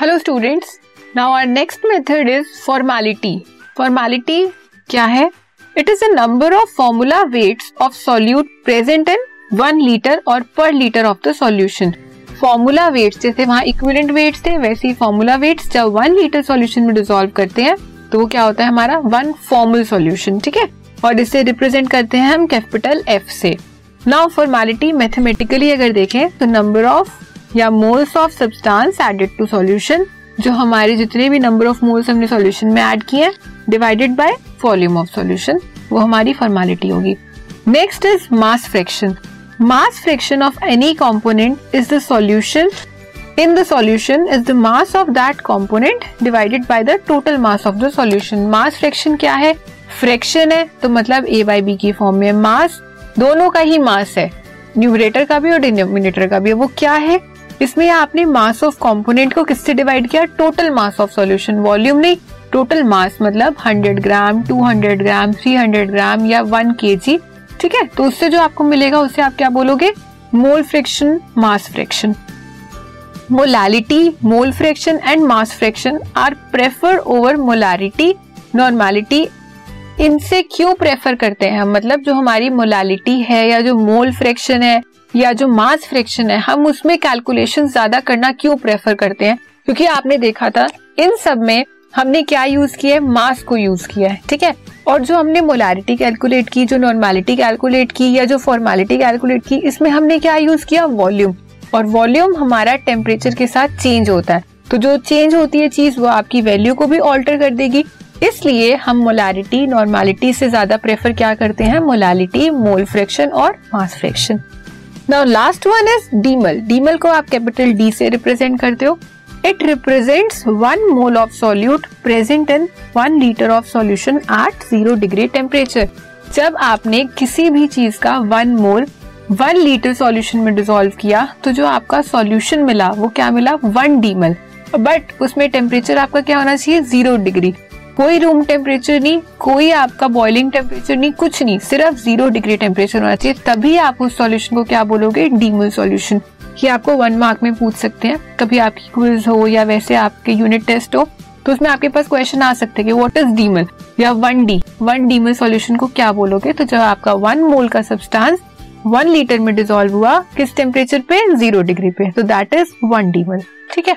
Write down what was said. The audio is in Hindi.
Hello students now our next method is formality formality क्या है? It is a number of formula weights of solute present in one litre और per litre of the solution formula weights जैसे वहाँ इक्विलेंट वेट्स थे, वैसे ही फॉर्मूला वेट्स जब वन लीटर सॉल्यूशन में डिसॉल्व करते हैं तो वो क्या होता है हमारा? वन फॉर्मल सॉल्यूशन ठीक है? और इसे रिप्रेजेंट करते हैं हम कैपिटल एफ़ से. नाउ फॉर्मेलिटी मैथमेटिकली अगर देखें तो नंबर ऑफ़ या moles of substance added to solution जो हमारे जितने भी नंबर ऑफ़ मोल्स हमने सॉल्यूशन में ऐड किए हैं divided by volume of solution वो हमारी फॉर्मेलिटी होगी। Next is mass fraction mass fraction of any component is the solution in the solution is the mass of that component divided by the total mass of the solution. Mass fraction क्या है? फ्रैक्शन है तो मतलब ए बाई बी की फॉर्म में मास दोनों का ही मास है। न्यूमरेटर का भी और डिनोमिनेटर का भी वो क्या है? इसमें आपने मास ऑफ़ कंपोनेंट को किससे डिवाइड किया? Total mass of solution volume नहीं टोटल मास मतलब 100 ग्राम 200 ग्राम 300 ग्राम या 1 केजी ठीक है? तो उससे जो आपको मिलेगा उससे आप क्या बोलोगे? Mole fraction mass fraction molality mole fraction and mass fraction are prefer over molarity normality इनसे क्यों प्रेफर करते हैं हम? मतलब जो हमारी मोलालिटी है या जो मोल फ्रैक्शन है या जो मास फ्रैक्शन है, हम उसमें कैलकुलेशन ज़्यादा करना क्यों प्रेफर करते हैं? क्योंकि आपने देखा था, इन सब में हमने क्या यूज़ किया है? मास को यूज़ किया है, ठीक है? और जो हमने मोलारिटी कैलकुलेट की, जो नॉर्मेलिटी कैलकुलेट की या जो फॉर्मेलिटी कैलकुलेट की, इसमें हमने क्या यूज़ किया? वॉल्यूम और वॉल्यूम हमारा टेम्परेचर के साथ चेंज होता है। तो जो चेंज होती है चीज़, वो आपकी वैल्यू को भी ऑल्टर कर देगी। इसलिए हम मोलारिटी नॉर्मेलिटी से ज़्यादा प्रेफर क्या करते हैं? मोलालिटी मोल फ्रैक्शन और mass fraction now last one is demal demal को आप कैपिटल डी से रिप्रेजेंट करते हो. It represents one mole of solute present in one litre of solution at zero degree temperature जब आपने किसी भी चीज़ का one mole one litre solution में डिसॉल्व किया तो जो आपका सॉल्यूशन मिला, वो क्या मिला? वन डीमल बट उसमें टेम्परेचर आपका क्या होना चाहिए? ज़ीरो डिग्री कोई रूम टेम्परेचर नहीं, कोई आपका बॉइलिंग टेम्परेचर नहीं, कुछ नहीं, सिर्फ़ ज़ीरो डिग्री टेम्परेचर होना चाहिए, तभी आप उस सॉल्यूशन को क्या बोलोगे? डीमल सॉल्यूशन ये आपको वन मार्क में पूछ सकते हैं। कभी आपकी क्विज हो या वैसे आपके यूनिट टेस्ट हो तो उसमें आपके पास क्वेश्चन आ सकते हैं कि व्हाट इज़ डीमल या one D one demal solution को क्या बोलोगे? तो जब आपका वन मोल का सब्सटेंस वन लीटर में डिजोल्व हुआ, किस टेम्परेचर पे? ज़ीरो डिग्री पे. तो दैट इज़ वन डीमल ठीक है?